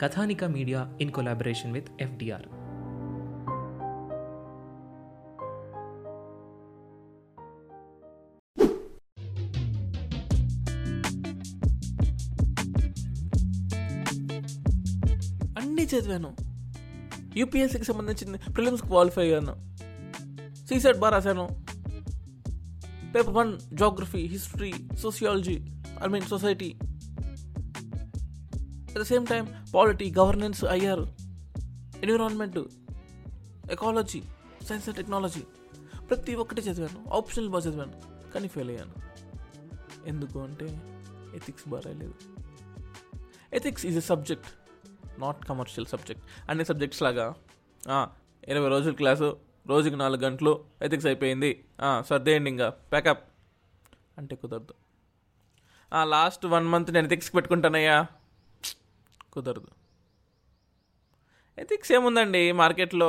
Kathanika media in collaboration with FDR. అన్నీ చదివాను. యూపీఎస్సీకి సంబంధించిన ప్రిలిమ్స్ క్వాలిఫై అయ్యాను. సీసెట్ బాగా రాశాను. Paper one geography history sociology I mean society. At the same time polity governance అయ్యారు environment ecology science and technology ప్రతి ఒక్కటి చదివాను. ఆప్షనల్ బాగా చదివాను. కానీ ఫెయిల్ అయ్యాను. ఎందుకు అంటే ఎథిక్స్ బాగా లేదు. Ethics is a subject not commercial subject అన్ని సబ్జెక్ట్స్ లాగా ఇరవై రోజుల క్లాసు రోజుకి నాలుగు గంటలు ఎథిక్స్ అయిపోయింది. సర్దేయండి ఇంకా. ప్యాకప్ అంటే కుదరదు. లాస్ట్ వన్ మంత్ నేను ఎథిక్స్ పెట్టుకుంటానయ్యా. కుదరదు. ఎథిక్స్ ఏముందండి? మార్కెట్లో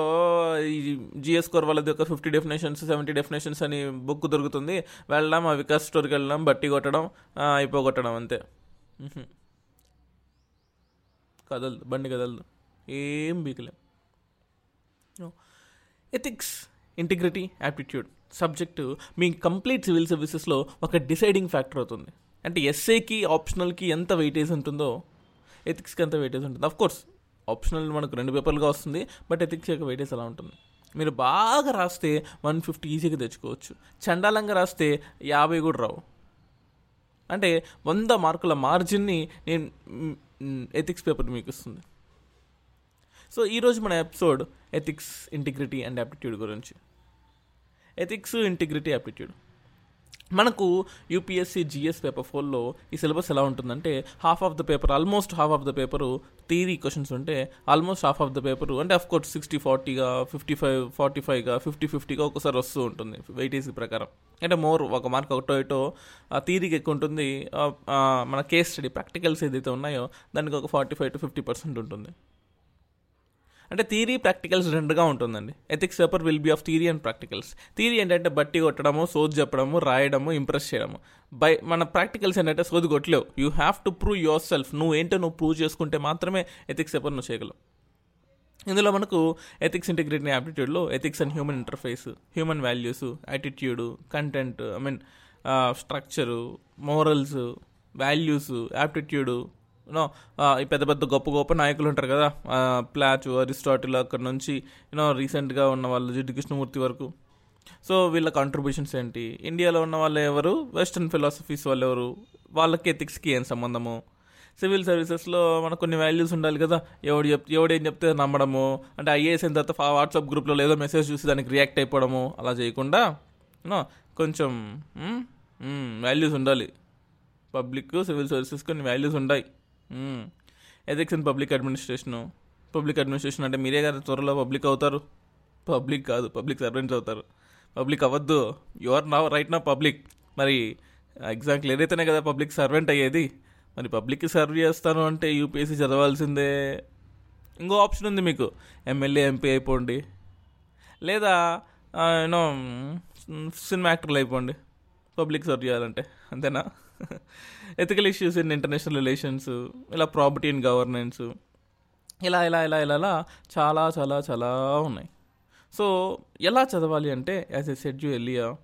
ఈ జిఎస్ కోర్ వాళ్ళది ఒక ఫిఫ్టీ డెఫినేషన్స్ సెవెంటీ డెఫినేషన్స్ అని బుక్ దొరుకుతుంది. వెళ్ళడం ఆ వికాస్ స్టోర్కి వెళ్ళడం బట్టి కొట్టడం అయిపోగొట్టడం అంతే. కదలదు బండి కదలదు. ఏం బీకలేం. ఎథిక్స్ ఇంటిగ్రిటీ యాప్టిట్యూడ్ సబ్జెక్టు మీ కంప్లీట్ సివిల్ సర్వీసెస్లో ఒక డిసైడింగ్ ఫ్యాక్టర్ అవుతుంది. అంటే ఎస్ఏకి ఆప్షనల్కి ఎంత వెయిటేజ్ ఉంటుందో ఎథిక్స్కి అంత వెయిటేజ్ ఉంటుంది. అఫ్ కోర్స్ ఆప్షనల్ మనకు రెండు పేపర్లుగా వస్తుంది బట్ ఎథిక్స్ యొక్క వెయిటేజ్ అలా ఉంటుంది. మీరు బాగా రాస్తే వన్ ఫిఫ్టీ ఈజీగా తెచ్చుకోవచ్చు. చండాలంగా రాస్తే యాభై కూడా రావు. అంటే వంద మార్కుల మార్జిన్ని నేను ఎథిక్స్ పేపర్ మీకు ఇస్తుంది. సో ఈరోజు మన episode ethics integrity and aptitude గురించి. ఎథిక్స్ ఇంటిగ్రిటీ యాప్టిట్యూడ్ మనకు యూపీఎస్సీ జిఎస్ పేపర్ ఫోర్లో ఈ సిలబస్ ఎలా ఉంటుందంటే half of the paper almost half of the paper theory questions ఉంటే almost half of the paper అంటే అఫ్ కోర్స్ సిక్స్టీ ఫార్టీగా fifty five forty ఫైవ్గా ఫిఫ్టీ ఫిఫ్టీగా ఒకసారి వస్తూ ఉంటుంది వెయిటేజీ ప్రకారం. అంటే మోర్ ఒక మార్క్ ఒకటో ఇటో థియరీకి ఎక్కువ ఉంటుంది మన కేస్ స్టడీ ప్రాక్టికల్స్ ఏదైతే ఉన్నాయో దానికి ఒక forty five to fifty percent ఉంటుంది. అంటే థీరీ ప్రాక్టికల్స్ రెండుగా ఉంటుందండి. Ethics paper will be half theory and practicals theory ఏంటంటే బట్టి కొట్టడము సోది చెప్పడము రాయడము ఇంప్రెస్ చేయడము. బై మన ప్రాక్టికల్స్ ఏంటంటే సోది కొట్టలేవు. You have to prove yourself నువ్వు ఏంటో నువ్వు ప్రూవ్ చేసుకుంటే మాత్రమే ఎథిక్స్ పేపర్ నువ్వు చేయగలవు. ఇందులో మనకు ethics integrity యాప్టిట్యూడ్లో ethics and human interface human values attitude content I mean structure morals values aptitude you know ఈ పెద్ద పెద్ద గొప్ప గొప్ప నాయకులు ఉంటారు కదా. ప్లాచు అరిస్టాటిల్ అక్కడ నుంచి యూనో రీసెంట్గా ఉన్న వాళ్ళు జిడ్డు కృష్ణమూర్తి వరకు. సో వీళ్ళ కాంట్రిబ్యూషన్స్ ఏంటి? ఇండియాలో ఉన్న వాళ్ళు ఎవరు? వెస్ట్రన్ ఫిలాసఫీస్ వాళ్ళు ఎవరు? వాళ్ళకి ఎథిక్స్కి ఏం సంబంధము? సివిల్ సర్వీసెస్లో మనకు కొన్ని వాల్యూస్ ఉండాలి కదా. ఎవడు చెప్ ఎవడేం చెప్తే నమ్మడము? అంటే ఐఏఎస్ అయిన తర్వాత వాట్సాప్ గ్రూప్లో ఏదో మెసేజ్ చూసి దానికి రియాక్ట్ అయిపోవడము? అలా చేయకుండా కొంచెం వాల్యూస్ ఉండాలి. పబ్లిక్ సివిల్ సర్వీసెస్ కొన్ని వాల్యూస్ ఉంటాయి ethics and public administration public administration అంటే మీరే కదా త్వరలో పబ్లిక్ అవుతారు. పబ్లిక్ కాదు పబ్లిక్ సర్వెంట్స్ అవుతారు. పబ్లిక్ అవ్వద్దు. యు ఆర్ నా రైట్ నా పబ్లిక్ మరి ఎగ్జామ్ ఏదైతేనే అయితేనే కదా పబ్లిక్ సర్వెంట్ అయ్యేది. మరి పబ్లిక్కి సర్వ్ చేస్తాను అంటే యూపీఎస్సీ చదవాల్సిందే. ఇంకో ఆప్షన్ ఉంది మీకు. ఎమ్మెల్యే ఎంపీ అయిపోండి. లేదా యూనో సినిమా యాక్టర్లు అయిపోండి. పబ్లిక్ సర్వ్ చేయాలంటే. అంతేనా? Ethical issues in international relations ఇలా ప్రాపర్టీ ఇన్ గవర్నెన్స్ ఇలా ఇలా ఇలా ఇలా ఇలా చాలా చాలా చాలా ఉన్నాయి. సో ఎలా చదవాలి అంటే యాజ్ ఎ షెడ్యూ ఎలియా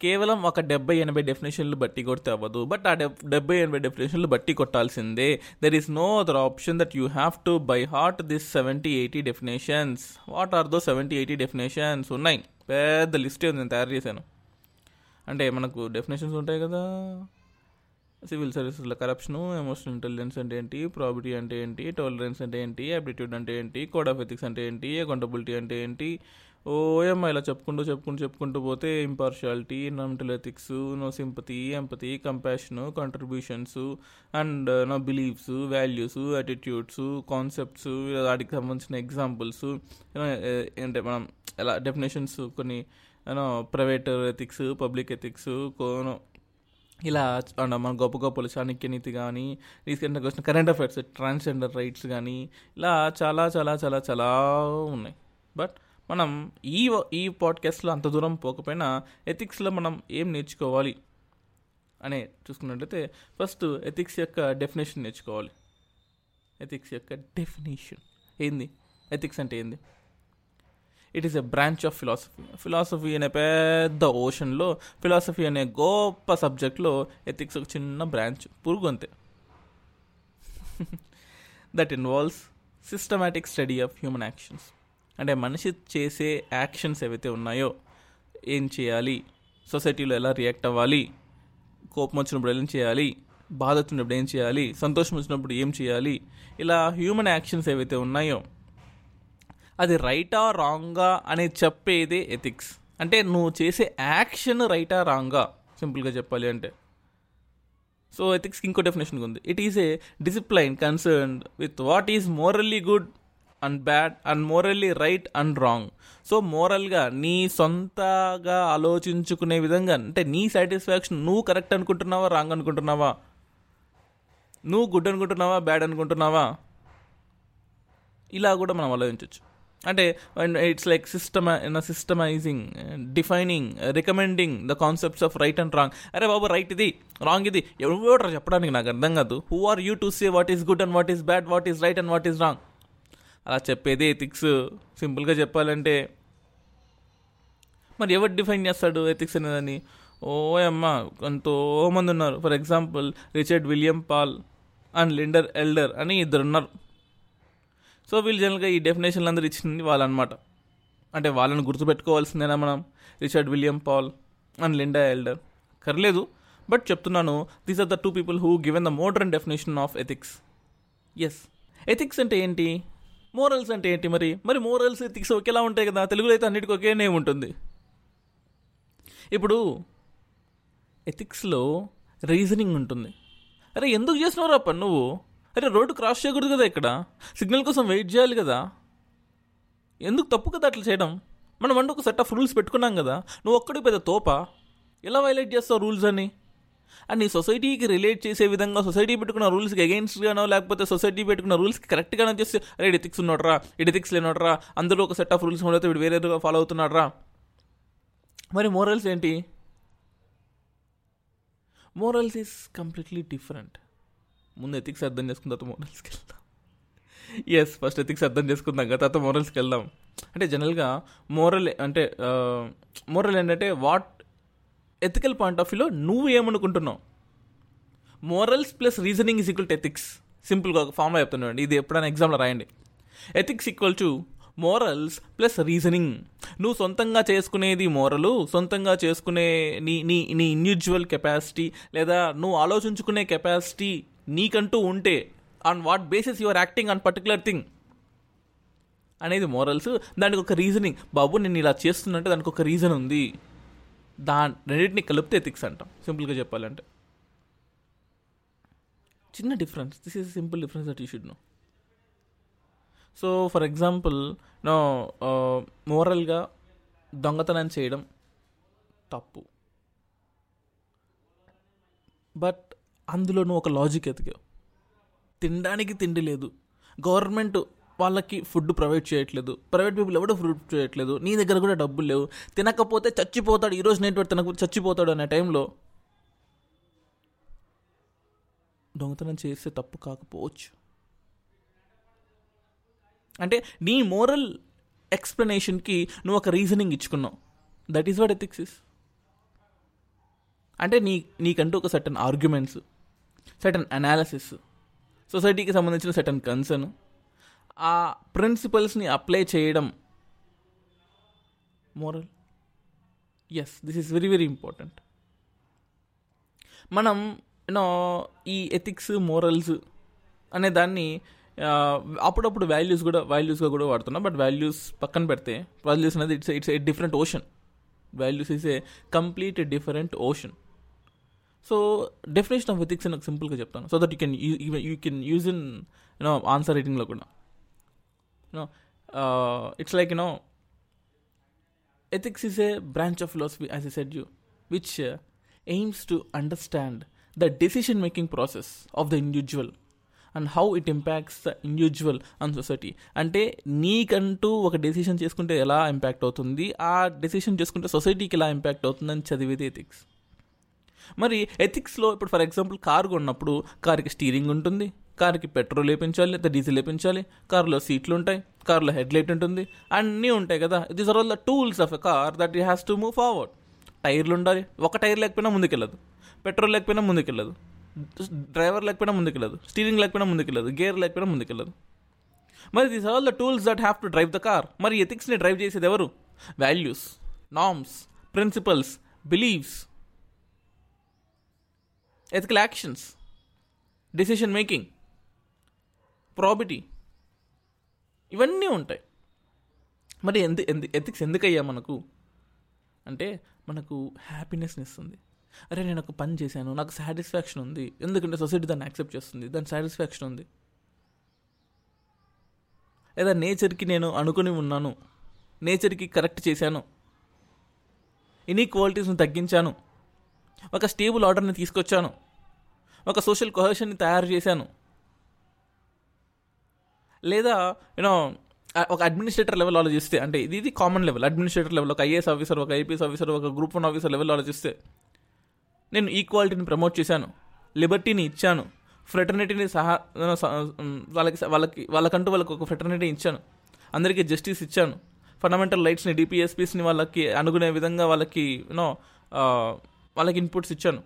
కేవలం ఒక డెబ్బై ఎనభై డెఫినేషన్లు బట్టి కొడితే అవ్వదు. బట్ ఆ డెబ్ డెబ్బై ఎనభై డెఫినేషన్లు బట్టి కొట్టాల్సిందే. There is no other option that you have to by heart this seventy eighty definitions what are those seventy eighty definitions ఉన్నాయి. పెద్ద లిస్టే ఉంది నేను తయారు చేశాను. అంటే మనకు డెఫినేషన్స్ ఉంటాయి కదా. సివిల్ సర్వీసెస్లో కరప్షను ఎమోషనల్ ఇంటెలిజెన్స్ అంటే ఏంటి ప్రాబిటీ అంటే ఏంటి టాలరెన్స్ అంటే ఏంటి అప్టిట్యూడ్ అంటే ఏంటి కోడ్ ఆఫ్ ఎథిక్స్ అంటే ఏంటి అకౌంటబిలిటీ అంటే ఏంటి ఓఎమ్మ ఇలా చెప్పుకుంటూ చెప్పుకుంటూ చెప్పుకుంటూ పోతే impartiality నమ్టల్ ethics no sympathy empathy compassion contributions and no beliefs values attitudes concepts వాటికి సంబంధించిన ఎగ్జాంపుల్స్ అంటే మనం ఎలా డెఫినేషన్స్ కొన్ని you know private ethics public ethics కోనో ఇలా అంటే మన గొప్ప గొప్పలు చాణక్య నీతి కానీ రీసెంట్గా వచ్చిన కరెంట్ అఫైర్స్ ట్రాన్స్జెండర్ రైట్స్ కానీ ఇలా చాలా చాలా చాలా చాలా ఉన్నాయి. బట్ మనం ఈ ఈ పాడ్కాస్ట్లో అంత దూరం పోకపోయినా ఎథిక్స్లో మనం ఏం నేర్చుకోవాలి అనే చూసుకున్నట్లయితే ఫస్ట్ ఎథిక్స్ యొక్క డెఫినేషన్ నేర్చుకోవాలి. ఎథిక్స్ యొక్క డెఫినేషన్. ఏంది? ఎథిక్స్ అంటే ఏంది? It is a branch of philosophy philosophy అనే పెద్ద ఓషన్లో ఫిలాసఫీ అనే గొప్ప సబ్జెక్ట్లో ఎథిక్స్ ఒక చిన్న బ్రాంచ్ పురుగు అంతే. That involves systematic study of human actions అంటే మనిషి చేసే యాక్షన్స్ ఏవైతే ఉన్నాయో ఏం చేయాలి? సొసైటీలో ఎలా రియాక్ట్ అవ్వాలి? కోపం వచ్చినప్పుడు ఏం చేయాలి? బాధ వచ్చినప్పుడు ఏం చేయాలి? సంతోషం వచ్చినప్పుడు ఏం చేయాలి? ఇలా హ్యూమన్ యాక్షన్స్ ఏవైతే ఉన్నాయో అది రైటా రాంగా అనేది చెప్పేదే ఎథిక్స్ అంటే నువ్వు చేసే యాక్షన్ రైటా రాంగా సింపుల్గా చెప్పాలి అంటే. సో ఎథిక్స్కి ఇంకో డెఫినేషన్ ఉంది. It is a discipline concern with what is morally good and bad and morally right and wrong so మోరల్గా నీ సొంతగా ఆలోచించుకునే విధంగా అంటే నీ సాటిస్ఫాక్షన్ నువ్వు కరెక్ట్ అనుకుంటున్నావా రాంగ్ అనుకుంటున్నావా? నువ్వు గుడ్ అనుకుంటున్నావా బ్యాడ్ అనుకుంటున్నావా? ఇలా కూడా మనం ఆలోచించవచ్చు అంటే it's like system systemizing defining recommending the concepts of right and wrong అరే బాబు రైట్ ఇది రాంగ్ ఇది. ఎవరు చెప్పడానికి నాకు అర్థం కాదు. Who are you to say what is good and what is bad what is right and what is wrong అలా చెప్పేది ఎథిక్స్ సింపుల్గా చెప్పాలంటే మరి ఎవరు డిఫైన్ చేస్తాడు ఎథిక్స్ అనేదని ఓ అమ్మ ఎంతో మంది ఉన్నారు. For example Richard William Paul and Linda Elder అని ఇద్దరు ఉన్నారు సో వీళ్ళు జనరల్గా ఈ డెఫినేషన్లు అందరూ ఇచ్చింది వాళ్ళనమాట. అంటే వాళ్ళని గుర్తుపెట్టుకోవాల్సిందేనా మనం? Richard William Paul and Linda Elder. కర్లేదు but చెప్తున్నాను these are the two people who given the modern definition of ethics as ethics అంటే ఏంటి? మోరల్స్ అంటే ఏంటి మరి? మరి మోరల్స్ ఎథిక్స్ ఒకేలా ఉంటాయి కదా? తెలుగులో అయితే అన్నిటికీ ఒకే నేమ్ ఉంటుంది. ఇప్పుడు ఎథిక్స్లో రీజనింగ్ ఉంటుంది. అరే ఎందుకు చేసినవరా పని నువ్వు? అరే రోడ్డు క్రాస్ చేయకూడదు కదా ఇక్కడ? సిగ్నల్ కోసం వెయిట్ చేయాలి కదా? ఎందుకు తప్పు కదా అట్లా చేయడం? మనం అంటే ఒక సెట్ ఆఫ్ రూల్స్ పెట్టుకున్నాం కదా. నువ్వు ఒక్కడి పెద్ద తోప? ఎలా వైలేట్ చేస్తావు రూల్స్ అని అండ్ సొసైటీకి రిలేట్ చేసే విధంగా సొసైటీ పెట్టుకున్న రూల్స్కి అగెయిన్స్ట్గానో లేకపోతే సొసైటీ పెట్టుకున్న రూల్స్కి కరెక్ట్గానో చేస్తే అరే ఎథిక్స్ ఉన్నాడరా ఎథిక్స్ లేనోడరా అందరూ ఒక సెట్ ఆఫ్ రూల్స్ ఉండైతే వీడు వేరేగా ఫాలో అవుతున్నాడరా. మరి మోరల్స్ ఏంటి? మోరల్స్ ఈజ్ కంప్లీట్లీ డిఫరెంట్ ముందు ఎథిక్స్ అర్థం చేసుకున్న తర్వాత మోరల్స్కి వెళ్దాం. ఎస్ ఫస్ట్ ఎథిక్స్ అర్థం చేసుకుందాం కదా తర్వాత మోరల్స్కి వెళ్దాం. అంటే జనరల్గా మోరల్ అంటే మోరల్ ఏంటంటే వాట్ ఎథికల్ పాయింట్ ఆఫ్ వ్యూలో నువ్వు ఏమనుకుంటున్నావు? Morals plus reasoning is equal to ethics సింపుల్గా ఒక ఫామ్లో చెప్తున్నాను ఇది ఎప్పుడైనా ఎగ్జామ్లో రాయండి. Ethics equal to morals plus reasoning నువ్వు సొంతంగా చేసుకునేది మోరలు సొంతంగా చేసుకునే నీ నీ నీ ఇండివిజువల్ కెపాసిటీ లేదా నువ్వు ఆలోచించుకునే కెపాసిటీ నీకంటూ ఉంటే on what basis your acting on particular thing అనేది మోరల్స్ దానికి ఒక రీజనింగ్ బాబు నేను ఇలా చేస్తున్నంటే దానికి ఒక రీజన్ ఉంది. దాని రెండింటిని కలిపితే ఎథిక్స్ అంటాం. సింపుల్గా చెప్పాలంటే. చిన్న difference this is simple difference that you should know so for example no మోరల్గా దొంగతనం చేయడం తప్పు. బట్ అందులో నువ్వు ఒక లాజిక్ ఎతికావు. తినడానికి తిండి లేదు. గవర్నమెంట్ వాళ్ళకి ఫుడ్ ప్రొవైడ్ చేయట్లేదు. ప్రైవేట్ పీపుల్ ఎవడో ఫుడ్ చేయట్లేదు. నీ దగ్గర కూడా డబ్బులు లేవు. తినకపోతే చచ్చిపోతాడు. ఈరోజు నేను తినకపోతే చచ్చిపోతాడు అనే టైంలో దొంగతనం చేస్తే తప్పు కాకపోవచ్చు. అంటే నీ మోరల్ ఎక్స్ప్లెనేషన్కి నువ్వు ఒక reasoning ఇచ్చుకున్నావు. That is what ethics is అంటే నీ నీకంటూ ఒక సర్టన్ ఆర్గ్యుమెంట్స్ సర్టన్ అనాలిసిస్ సొసైటీకి సంబంధించిన సర్టన్ కన్సర్న్ ఆ ప్రిన్సిపల్స్ని అప్లై చేయడం. Moral as this is very very important మనం యూనో ఈ ఎథిక్స్ మోరల్స్ అనే దాన్ని అప్పుడప్పుడు వాల్యూస్ కూడా వాల్యూస్గా కూడా వాడుతున్నాం. బట్ వాల్యూస్ పక్కన పెడితే వాల్యూస్ అనేది it's it's a different ocean values is a complete different ocean so definition of ethics నాకు సింపుల్గా చెప్తాను. So that you can you can use in you know answer రైటింగ్లో కూడా. You know it's like you know ethics is a branch of philosophy as I said you which aims to understand the decision making process of the individual and how it impacts the individual and society అంటే నీకంటూ ఒక decision చేసుకుంటే ఎలా impact అవుతుంది? ఆ decision చేసుకుంటే సొసైటీకి ఎలా ఇంపాక్ట్ అవుతుందని చదివేది ఎథిక్స్ మరి ఎథిక్స్లో ఇప్పుడు ఫర్ ఎగ్జాంపుల్ కారు కొన్నప్పుడు కార్కి స్టీరింగ్ ఉంటుంది కార్కి పెట్రోల్ వేపించాలి లేదా డీజిల్ వేపించాలి కారులో సీట్లు ఉంటాయి కారులో హెడ్ లైట్ ఉంటుంది అన్నీ ఉంటాయి కదా. These are all the tools of a car that you has to move forward టైర్లు ఉండాలి ఒక టైర్ లేకపోయినా ముందుకెళ్ళదు. పెట్రోల్ లేకపోయినా ముందుకెళ్ళదు. డ్రైవర్ లేకపోయినా ముందుకెళ్ళదు. స్టీరింగ్ లేకపోయినా ముందుకెళ్ళదు. గేర్ లేకపోయినా ముందుకెళ్ళదు. మరి these all the tools that have to drive the car మరి ఎథిక్స్ని డ్రైవ్ చేసేది ఎవరు? Values norms principles beliefs ethical actions decision making probity ఇవన్నీ ఉంటాయి. మరి ఎందు ఎందు ఎథిక్స్ ఎందుకయ్యా మనకు? అంటే మనకు హ్యాపీనెస్ని ఇస్తుంది అరే నేను ఒక పని చేశాను నాకు సాటిస్ఫాక్షన్ ఉంది. ఎందుకంటే సొసైటీ దాన్ని యాక్సెప్ట్ చేస్తుంది దాని సాటిస్ఫాక్షన్ ఉంది. లేదా నేచర్కి నేను అనుకుని ఉన్నాను నేచర్కి కరెక్ట్ చేశాను ఇన్ఈక్వాలిటీస్ని తగ్గించాను ఒక స్టేబుల్ ఆర్డర్ని తీసుకొచ్చాను ఒక సోషల్ కొహెషన్ని తయారు చేశాను. లేదా యూనో ఒక అడ్మినిస్ట్రేటర్ లెవెల్ ఆలోచిస్తే అంటే ఇది ఇది కామన్ లెవెల్ అడ్మినిస్ట్రేటర్ లెవెల్ ఒక ఐఏఎస్ ఆఫీసర్ ఒక ఐపీఎస్ ఆఫీసర్ ఒక గ్రూప్ వన్ ఆఫీసర్ లెవెల్ ఆలోచిస్తే నేను ఈక్వాలిటీని ప్రమోట్ చేశాను లిబర్టీని ఇచ్చాను ఫ్రెటర్నిటీని సహా వాళ్ళకి వాళ్ళకి వాళ్ళకంటూ వాళ్ళకి ఒక ఫ్రెటర్నిటీ ఇచ్చాను అందరికీ జస్టిస్ ఇచ్చాను ఫండమెంటల్ రైట్స్ని డిపిఎస్పీస్ని వాళ్ళకి అనుకునే విధంగా వాళ్ళకి యూనో వాళ్ళకి ఇన్పుట్స్ ఇచ్చాను.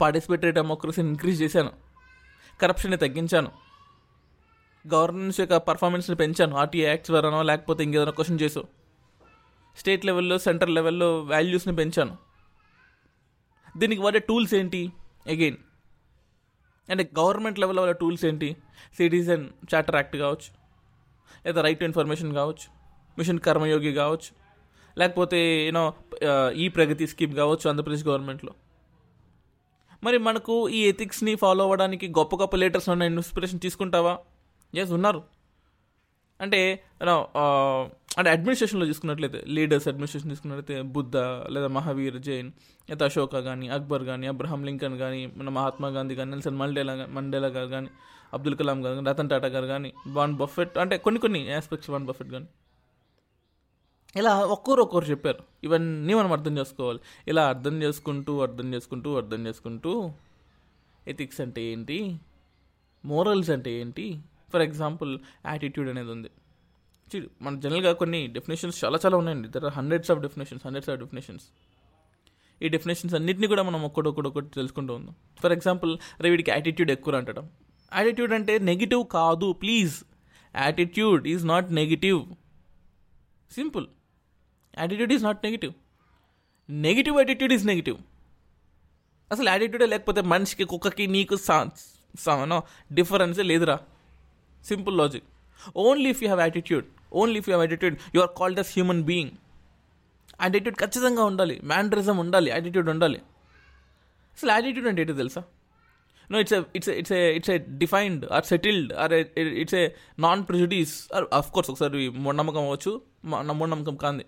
పార్టిసిపేటరీ డెమోక్రసీని ఇంక్రీజ్ చేశాను. కరప్షన్ని తగ్గించాను. గవర్నెన్స్ యొక్క పర్ఫార్మెన్స్ని పెంచాను. ఆర్టీఏ యాక్ట్స్ ద్వారానో లేకపోతే ఇంకేదైనా క్వశ్చన్ చేసో. స్టేట్ లెవెల్లో సెంట్రల్ లెవెల్లో వాల్యూస్ని పెంచాను. దీనికి వాడే టూల్స్ ఏంటి? అగైన్ అంటే గవర్నమెంట్ లెవెల్లో వాళ్ళ టూల్స్ ఏంటి? సిటిజన్ చార్టర్ యాక్ట్ కావచ్చు. లేదా రైట్ టు ఇన్ఫర్మేషన్ కావచ్చు. మిషన్ కర్మయోగి కావచ్చు. లేకపోతే యూనో ఈ ప్రగతి స్కీమ్ కావచ్చు ఆంధ్రప్రదేశ్ గవర్నమెంట్లో మరి మనకు ఈ ఎథిక్స్ని ఫాలో అవ్వడానికి గొప్ప గొప్ప లీడర్స్ ఉన్న ఇన్స్పిరేషన్ తీసుకుంటావా? ఎస్ ఉన్నారు. అంటే అంటే అడ్మినిస్ట్రేషన్లో చూసుకున్నట్లయితే లీడర్స్ అడ్మినిస్ట్రేషన్ తీసుకున్నట్లయితే బుద్ధ లేదా మహావీర్ జైన్ లేదా అశోక కానీ అక్బర్ కానీ అబ్రహాం లింకన్ కానీ మన మహాత్మా గాంధీ కానీ నెల్సన్ మండేలా మండేలా గారు కానీ అబ్దుల్ కలాం గారు కానీ రతన్ టాటా గారు కానీ వాన్ బఫెట్ అంటే కొన్ని కొన్ని ఆస్పెక్ట్స్ వాన్ బఫెట్ కానీ ఇలా ఒక్కరు ఒక్కరు చెప్పారు. ఇవన్నీ మనం అర్థం చేసుకోవాలి. ఇలా అర్థం చేసుకుంటూ అర్థం చేసుకుంటూ అర్థం చేసుకుంటూ ఎథిక్స్ అంటే ఏంటి? మోరల్స్ అంటే ఏంటి? ఫర్ ఎగ్జాంపుల్ యాటిట్యూడ్ అనేది ఉంది. చూడు మన జనరల్గా కొన్ని డెఫినేషన్స్ చాలా చాలా ఉన్నాయండి. There are hundreds of definitions hundreds of definitions ఈ డెఫినేషన్స్ అన్నింటినీ కూడా మనం ఒక్కడొక్కడొక్కటి తెలుసుకుంటూ ఉందాం. ఫర్ ఎగ్జాంపుల్ అరే వీడికి యాటిట్యూడ్ ఎక్కువ అంటడం. యాటిట్యూడ్ అంటే నెగిటివ్ కాదు please attitude is not negative simple attitude is not negative negative attitude is negative అసలు యాటిట్యూడే లేకపోతే మనిషికి కుక్కకి నీకు డిఫరెన్సే లేదురా. Simple logic only if you have attitude only if you have attitude you are called as human being attitude ఖచ్చితంగా ఉండాలి. మ్యాండరిజం ఉండాలి. యాటిట్యూడ్ ఉండాలి. అసలు యాటిట్యూడ్ అంటే ఏంటో తెలుసా? No it's it's it's it's a defined or settled or it's a non prejudice or of course ఒకసారి మూఢనమ్మకం అవ్వచ్చు. మూఢనమ్మకం కాంది.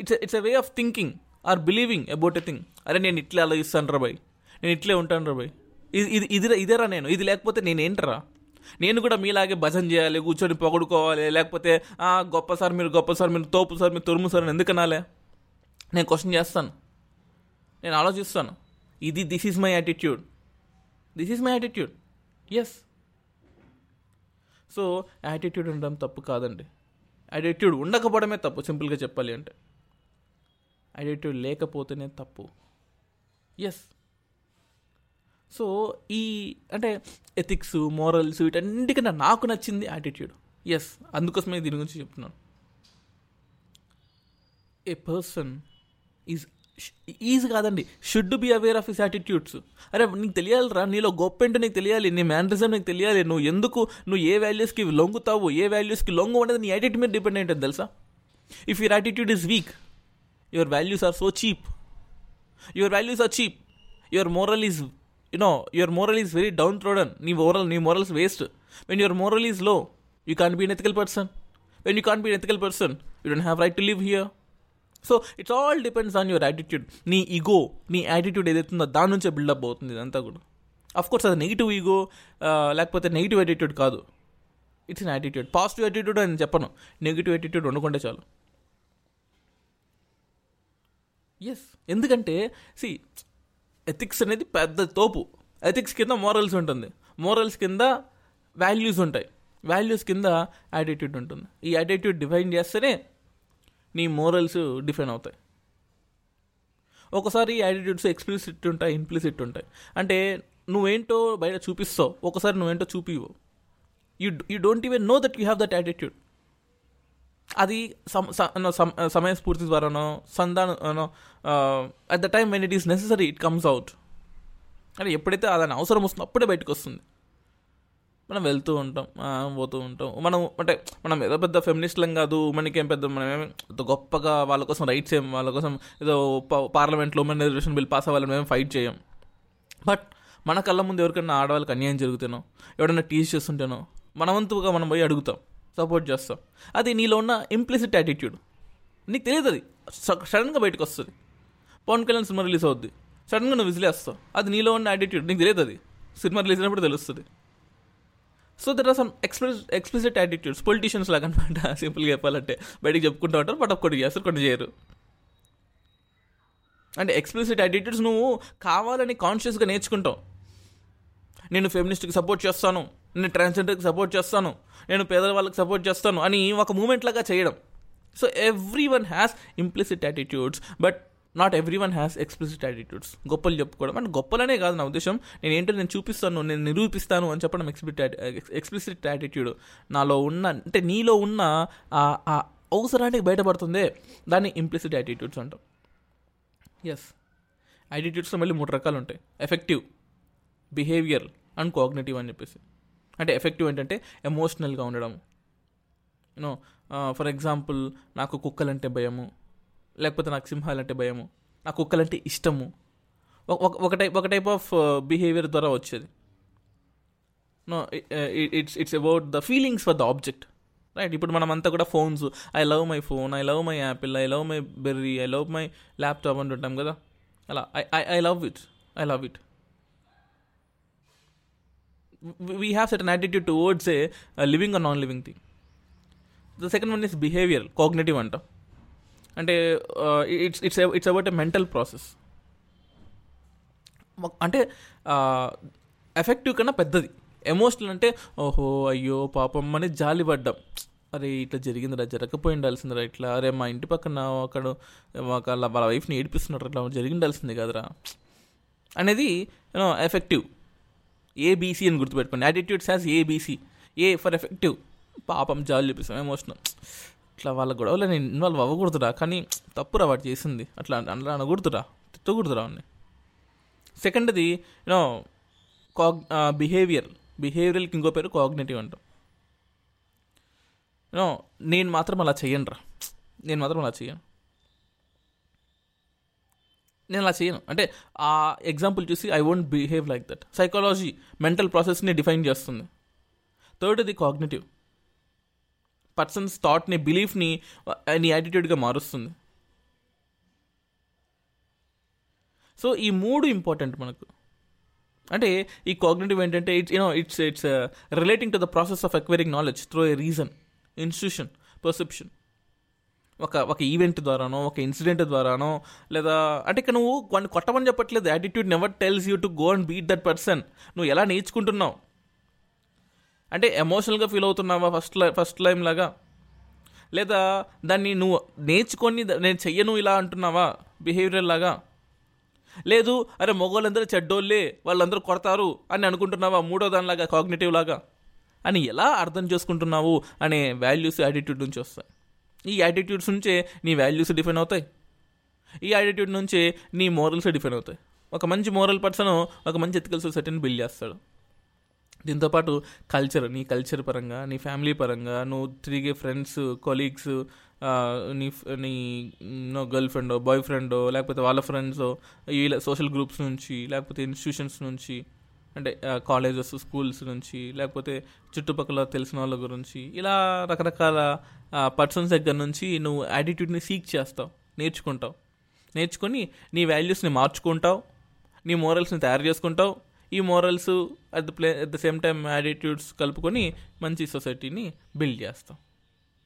It's it's a way of thinking or believing about a thing అరే నేను ఇట్లే ఆలోచిస్తాను రా బాయ్. నేను ఇట్లే ఉంటాను రా బాయ్. ఇది ఇది ఇదిరా ఇదేరా నేను. ఇది లేకపోతే నేనేంటరా? నేను కూడా మీలాగే భజన చేయాలి కూర్చొని పొగడుకోవాలి లేకపోతే గొప్ప సార్ మీరు గొప్ప సార్ మీరు తోపు సార్ మీరు తురుము సార్ అని ఎందుకు అనాలే? నేను క్వశ్చన్ చేస్తాను. నేను ఆలోచిస్తాను. ఇది this is my attitude this is my attitude yes so attitude ఉండడం తప్పు కాదండి. యాటిట్యూడ్ ఉండకపోవడమే తప్పు సింపుల్గా చెప్పాలి అంటే. యాటిట్యూడ్ లేకపోతేనే తప్పు. ఎస్ సో ఈ అంటే ఎథిక్స్ మోరల్స్ వీటన్నిటికన్నా నాకు నచ్చింది యాటిట్యూడ్ ఎస్ అందుకోసమే దీని గురించి చెప్తున్నాను. ఏ పర్సన్ ఈజ్ ఈజీ కాదండి should be aware of his attitudes అరే నీకు తెలియాలిరా నీలో గొప్ప ఏంటో నీకు తెలియాలి నీ మేనరిజం నీకు తెలియాలి నువ్వు ఎందుకు నువ్వు ఏ వాల్యూస్కి లొంగుతావు ఏ వాల్యూస్కి లొంగు అనేది నీ యాటిట్యూడ్ మీద డిపెండ్ అయింటుంది తెలుసా? If your attitude is weak your values are so cheap your values are cheap your moral is you know your moral is very down trodden నీ మోరల్ నీ morals waste when your moral ఈజ్లో you can be an ethical person when you can be an ethical person you don't have right to live here so it's all depends on your attitude నీ ego నీ attitude ఏదైతుందో దాని నుంచే build up అవుతుంది ఇదంతా కూడా. Of course అది negative ego లేకపోతే నెగిటివ్ యాటిట్యూడ్ కాదు. It's an attitude positive attitude అని చెప్పను. నెగిటివ్ యాటిట్యూడ్ ఉండకుంటే చాలు. ఎస్ ఎందుకంటే సి ఎథిక్స్ అనేది పెద్ద తోపు. ఎథిక్స్ కింద మోరల్స్ ఉంటుంది. మోరల్స్ కింద వాల్యూస్ ఉంటాయి. వాల్యూస్ కింద యాటిట్యూడ్ ఉంటుంది. ఈ యాటిట్యూడ్ డిఫైన్ చేస్తేనే నీ మోరల్స్ డిఫైన్ అవుతాయి. ఒకసారి యాటిట్యూడ్స్ ఎక్స్ప్లిసిట్ ఉంటాయి ఇంప్లిసిట్ ఉంటాయి. అంటే నువ్వేంటో బయట చూపిస్తావు. ఒకసారి నువ్వేంటో చూపివు you you don't even know that you have that attitude అది సమ uh, సమయ స్ఫూర్తి ద్వారానో సంధానో at the time when it is necessary it comes out అంటే ఎప్పుడైతే అదని అవసరం వస్తుందో అప్పుడే బయటకు వస్తుంది. మనం వెళ్తూ ఉంటాం పోతూ ఉంటాం. మనం అంటే మనం ఏదో పెద్ద ఫెమినిస్ట్లం కాదు మనకేం పెద్ద మనం ఏమి గొప్పగా వాళ్ళ కోసం రైట్స్ ఏం వాళ్ళ కోసం ఏదో పార్లమెంట్లో ఉమెన్ రిజర్వేషన్ బిల్ పాస్ అవ్వాలని మేము ఫైట్ చేయం. బట్ మన కళ్ళ ముందు ఎవరికైనా ఆడవాళ్ళకి అన్యాయం జరుగుతానో ఎవడన్నా టీచ్ చేస్తుంటేనో మనవంతుగా మనం పోయి అడుగుతాం. సపోర్ట్ చేస్తాం అది నీలో ఉన్న ఇంప్లిసిట్ యాటిట్యూడ్ నీకు తెలియదు అది. సడన్గా బయటకు వస్తుంది పవన్ కళ్యాణ్ సినిమా రిలీజ్ అవుద్ది. సడన్గా నువ్వు విజిలేస్తావు అది నీలో ఉన్న యాటిట్యూడ్ నీకు తెలియదు అది. సినిమా రిలీజ్ అయినప్పుడు తెలుస్తుంది. So there are some express explicit attitudes politicians లాగా అనమాట సింపుల్గా చెప్పాలంటే. బయటకు చెప్పుకుంటూ ఉంటారు. బట్ ఒక్కటి చేస్తారు. కొన్ని చేయరు. అంటే ఎక్స్ప్లిసిట్ యాటిట్యూడ్స్ నువ్వు కావాలని కాన్షియస్గా నేర్చుకుంటావు. నేను ఫెమినిస్ట్కి సపోర్ట్ చేస్తాను. నేను ట్రాన్స్జెండర్కి సపోర్ట్ చేస్తాను. నేను పేదల వాళ్ళకి సపోర్ట్ చేస్తాను అని ఒక మూమెంట్ లాగా చేయడం. So everyone has implicit attitudes but not everyone has explicit attitudes గొప్పలు చెప్పుకోవడం అంటే గొప్పలనే కాదు నా ఉద్దేశం. నేను ఏంటో నేను చూపిస్తాను నేను నిరూపిస్తాను అని చెప్పడం ఎక్స్ప్లిట్ ఎక్స్ప్లిసిట్ యాటిట్యూడ్ నాలో ఉన్న అంటే నీలో ఉన్న ఆ- ఆ అవసరానికి బయటపడుతుందే దాన్ని ఇంప్లిసిట్ యాటిట్యూడ్స్ అంటాం. ఎస్ యాటిట్యూడ్స్లో మళ్ళీ మూడు రకాలు ఉంటాయి ఎఫెక్టివ్ బిహేవియర్ అండ్ కోఆగ్నేటివ్ అని చెప్పేసి. అంటే ఎఫెక్టివ్ ఏంటంటే ఎమోషనల్గా ఉండడం. యూనో ఫర్ ఎగ్జాంపుల్ నాకు కుక్కలంటే భయము లేకపోతే నాకు సింహాలంటే భయము నాకు కుక్కలంటే ఇష్టము. ఒక- ఒక- టైప్ ఒక టైప్ ఆఫ్ బిహేవియర్ ద్వారా వచ్చేది. No it's it's about the feelings for the object. Right? ఇప్పుడు మనం అంతా కూడా phones I love my phone I love my Apple I love my berry I love my laptop అంటుంటాం కదా? అలా I I love it I love it. We have certain attitude towards a, a living or non-living thing. The second one is behaviour cognitive అంట. అంటే it's it's it's about a mental process అంటే uh, affective కన్నా పెద్దది. Emotional అంటే ఓహో అయ్యో పాపం అని జాలి పడ్డాం. అరే ఇట్లా జరిగిందిరా జరగకపోయి ఉండాల్సిందిరా ఇట్లా. అరే మా ఇంటి పక్కన అక్కడ ఒక వాళ్ళ వైఫ్ని ఏడిపిస్తున్నారు ఇట్లా జరిగిండాల్సింది కదరా. అనేది యూనో ఎఫెక్టివ్ ఏబీసీ అని గుర్తుపెట్టుకోండి. Attitudes has ABC A for affective పాపం జాలి చూపిస్తాం. ఎమోషనల్ ఇట్లా వాళ్ళ గొడవలో నేను ఇన్వాల్వ్ అవ్వకూడదురా. కానీ తప్పురా వాడు చేసింది. అట్లా అట్లా అనకూడదురా. తిట్టకూడదురా అని సెకండ్ది యూనో కాగ్ బిహేవియర్ బిహేవియర్కి ఇంకో పేరు కాగ్నేటివ్ అంటాం. యూనో నేను మాత్రం అలా చెయ్యనురా. నేను మాత్రం అలా చెయ్యను. నేను అలా చేయను. అంటే ఆ ఎగ్జాంపుల్ చూసి I won't behave like that psychology mental ప్రాసెస్ని డిఫైన్ చేస్తుంది. థర్డ్ ది కాగ్నేటివ్ పర్సన్స్ థాట్ని బిలీఫ్ని నీ యాటిట్యూడ్గా మారుస్తుంది. సో ఈ మూడు ఇంపార్టెంట్ మనకు. అంటే ఈ కాగ్నేటివ్ ఏంటంటే it's you know it's it's relating to the process of acquiring knowledge through a reason institution perception ఒక ఒక ఈవెంట్ ద్వారానో ఒక ఇన్సిడెంట్ ద్వారానో లేదా అంటే ఇక నువ్వు వాడిని కొట్టమని చెప్పట్లేదు. Attitude never tells you to go and beat that person నువ్వు ఎలా నేర్చుకుంటున్నావు? అంటే ఎమోషనల్గా ఫీల్ అవుతున్నావా ఫస్ట్ ఫస్ట్ టైం లాగా? లేదా దాన్ని నువ్వు నేర్చుకొని నేను చెయ్యను ఇలా అంటున్నావా? బిహేవియర్ లాగా? లేదు అరే మగవాళ్ళందరూ చెడ్డోళ్ళే వాళ్ళందరూ కొడతారు అని అనుకుంటున్నావా? మూడో దానిలాగా కాగ్నేటివ్ లాగా? అని ఎలా అర్థం చేసుకుంటున్నావు? అనే వాల్యూస్ యాటిట్యూడ్ నుంచి వస్తాయి. ఈ యాటిట్యూడ్స్ నుంచే నీ వాల్యూస్ డిఫైన్ అవుతాయి. ఈ యాటిట్యూడ్ నుంచే నీ మోరల్స్ డిఫైన్ అవుతాయి. ఒక మంచి మోరల్ పర్సన్ ఒక మంచి ఎథికల్ సొసైటీని బిల్డ్ చేస్తాడు. దీంతోపాటు కల్చర్ నీ కల్చర్ పరంగా నీ ఫ్యామిలీ పరంగా నువ్వు తిరిగే ఫ్రెండ్స్ కొలీగ్స్ నీ నీ నో గర్ల్ ఫ్రెండో బాయ్ ఫ్రెండో లేకపోతే వాళ్ళ ఫ్రెండ్స్ వీళ్ళ సోషల్ గ్రూప్స్ నుంచి లేకపోతే ఇన్స్టిట్యూషన్స్ నుంచి అంటే కాలేజెస్ స్కూల్స్ నుంచి లేకపోతే చుట్టుపక్కల తెలిసిన వాళ్ళ గురించి ఇలా రకరకాల పర్సన్స్ దగ్గర నుంచి నువ్వు యాటిట్యూడ్ని సీక్ చేస్తావు నేర్చుకుంటావు. నేర్చుకొని నీ వాల్యూస్ని మార్చుకుంటావు నీ మోరల్స్ని తయారు చేసుకుంటావు. ఈ morals at the play at the same time attitudes కలుపుకొని మంచి సొసైటీని బిల్డ్ చేస్తాం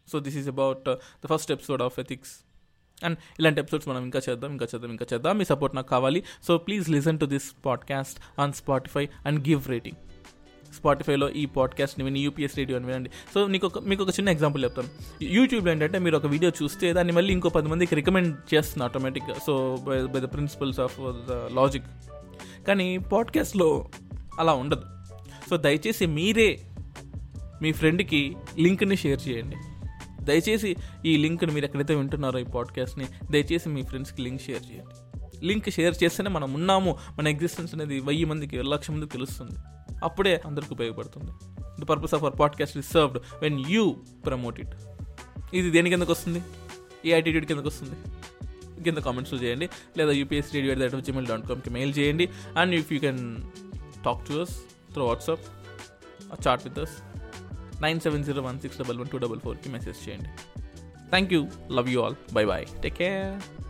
so this is about the first episode of ethics and ఇలాంటి ఎపిసోడ్స్ మనం ఇంకా చేద్దాం ఇంకా చేద్దాం ఇంకా చేద్దాం. మీ సపోర్ట్ నాకు కావాలి. So please listen to this podcast on Spotify and give rating స్పాటిఫైలో ఈ పాడ్కాస్ట్ని విని యూపీఎస్ రేడియో అని వినండి. సో మీకు ఒక మీకు ఒక చిన్న ఎగ్జాంపుల్ చెప్తాను. యూట్యూబ్లో ఏంటంటే మీరు ఒక వీడియో చూస్తే దాన్ని మళ్ళీ ఇంకో పది మందికి రికమెండ్ చేస్తుంది ఆటోమేటిక్గా so bye bye the principles of the logic కానీ పాడ్కాస్ట్లో అలా ఉండదు. సో దయచేసి మీరే మీ ఫ్రెండ్కి లింక్ని షేర్ చేయండి. దయచేసి ఈ లింక్ని మీరు ఎక్కడైతే వింటున్నారో ఈ పాడ్కాస్ట్ని దయచేసి మీ ఫ్రెండ్స్కి లింక్ షేర్ చేయండి. లింక్ షేర్ చేస్తేనే మనం ఉన్నాము. మన ఎగ్జిస్టెన్స్ అనేది వెయ్యి మందికి లక్ష మందికి తెలుస్తుంది. అప్పుడే అందరికి ఉపయోగపడుతుంది. The purpose of our podcast is served when you promote it ఇది దేని కిందకు వస్తుంది? ఏ యాటిట్యూడ్ కిందకు వస్తుంది. కింద కామెంట్స్లో చేయండి. లేదా UPS radio at that Gmail dot కామ్కి mail చేయండి. And if you can talk to us through WhatsApp chat with us nine seven zero one six double one two double ఫోర్కి మెసేజ్ చేయండి. Thank you love you all bye bye take care